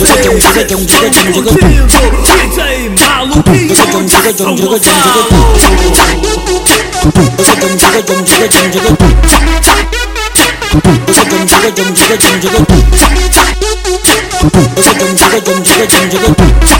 这种这个种这个病毒，在马路边这种这个种这个种这个病毒，这种这个种这个种这个病毒，这种这个种这个种这个病毒，这种这个种这个种这个病毒，这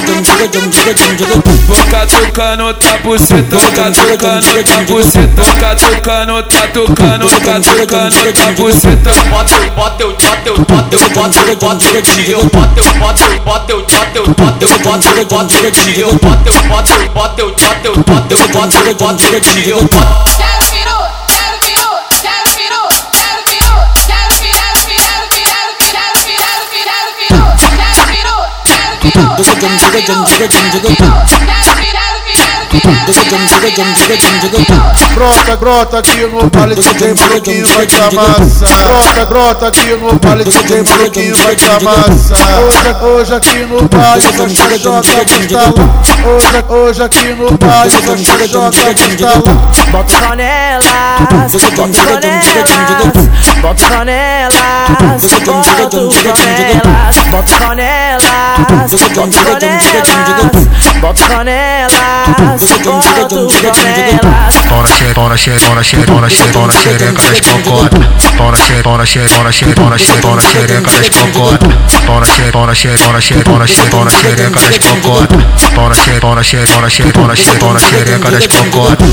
种这个种这个种这个病毒。Toca, tocando, tá buceta, toca, tocando, tá buceta, toca, tocando, tá tocando, tá tocando, tá buceta. Bota, bota, eu, bota, eu, bota, eu, bota, eu, bota, eu, tio, bota, eu, bota, eu, bota, eu, bota, eu, bota, eu, bota, eu, bota, eu, tio, bota, eu, bota, eu, bota, eu, bota, eu, bota, eu, bota, eu, bota, eu, bota, eu, tio. Deixa jam jiga aqui no vale que tem bloquinho vai dar massa Brota, brota aqui no vale que tem bloquinho vai dar massa Hoje, hoje aqui no vale você joga pistolão Hoje, hoje aqui no vale você joga pistolão Bota panelas, bota panelas Bota panelas, bota panelas Bota panelas 여섯 번 지가 좀 지가 좀 지가 좀 여섯 번 지가 좀 지가 좀 지가 Bona shit, bona shit, bona shit, bona shit, bona shit, é cada escocote. Bona shit, bona shit, bona shit, bona shit, bona shit, é cada escocote. Bona shit, bona shit, bona shit, bona shit, bona shit, é cada escocote. Bona shit, bona shit, bona shit, bona shit, bona shit, é cada escocote.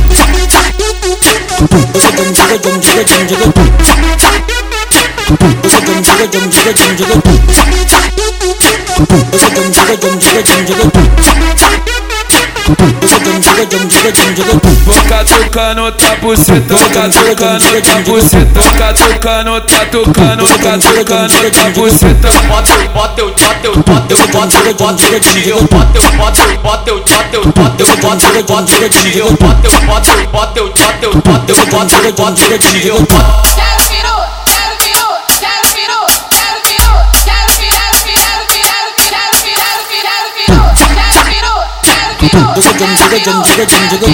Thank you. Cocota. Vou catucando, tá buceta, catucando, tá buceta, catucando, tá tocando, catucando, tá buceta. Bota eu, bota eu, bota eu, bota eu, bota eu, bota eu, tio. Bota eu, bota eu, bota eu, bota eu, bota eu, bota eu, bota eu, tio. Bota eu, bota eu, bota eu, bota eu, bota eu, bota eu, bota eu, tio. Doce jam jiga jam jiga jam jiga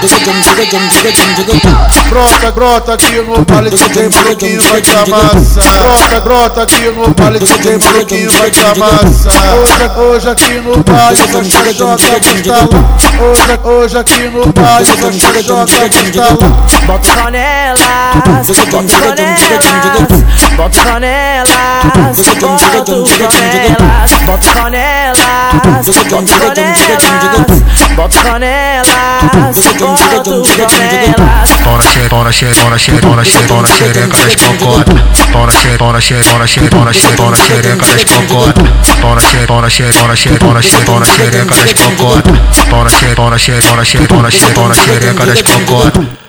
Doce jam jiga jam jiga jam Brota, brota aqui no vale que tem fruquinho muita massa Brota, brota aqui no vale que tem fruquinho muita massa Hoje, hoje aqui no vale você joga pistolão Hoje, hoje aqui você Bota panelas, bota panelas Bota panelas, bota panelas bota panela, bota panela, bota panela, Tora xereca, tora xereca, tora xereca, tora xereca, tora xereca das cocota. Tora xereca, tora xereca, tora xereca, tora xereca, tora xereca das cocota. Tora xereca, tora xereca, tora xereca, tora xereca, tora xereca das cocota. Tora xereca, tora xereca, tora xereca, tora xereca, tora xereca das cocota.